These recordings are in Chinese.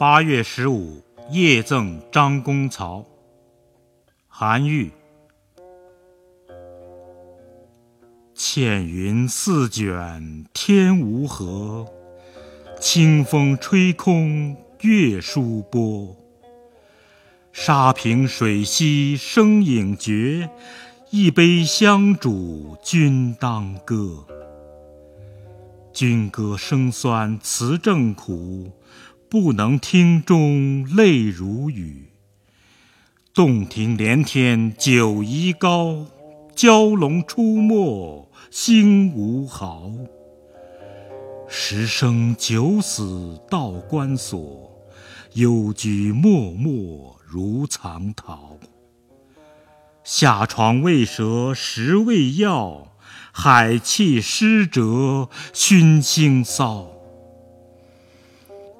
八月十五夜赠张公曹。韩愈。浅云似卷天无合，清风吹空月疏波。沙平水兮声影绝，一杯香煮君当歌。君歌声酸词正苦，不能听中泪如雨。洞庭连天九疑高，蛟龙出没星无毫。十生九死道关锁，幽居默默如藏桃。下床未蛇时未药。海气湿折熏腥臊，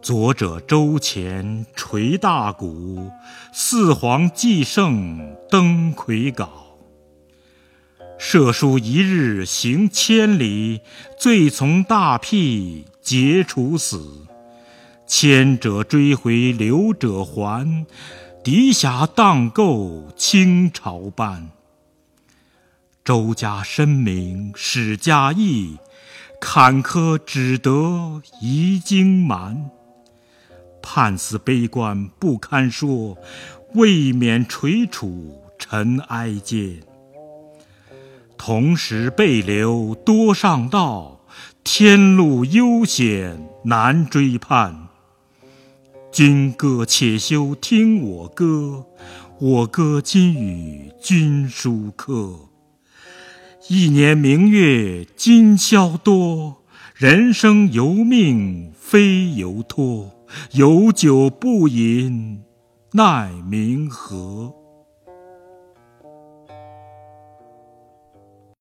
左者周前捶大鼓，四皇祭圣登魁皋。射书一日行千里，罪从大辟皆处死。迁者追回，留者还，荻霞荡构倾朝班。周家深明史家义，坎坷只得遗荆蛮。判死悲观不堪说，未免垂楚尘埃间。同时背流多上道，天路悠险难追盼。君歌且休听我歌，我歌今与君书客。一年明月今宵多，人生由命非由托。有酒不饮奈明何？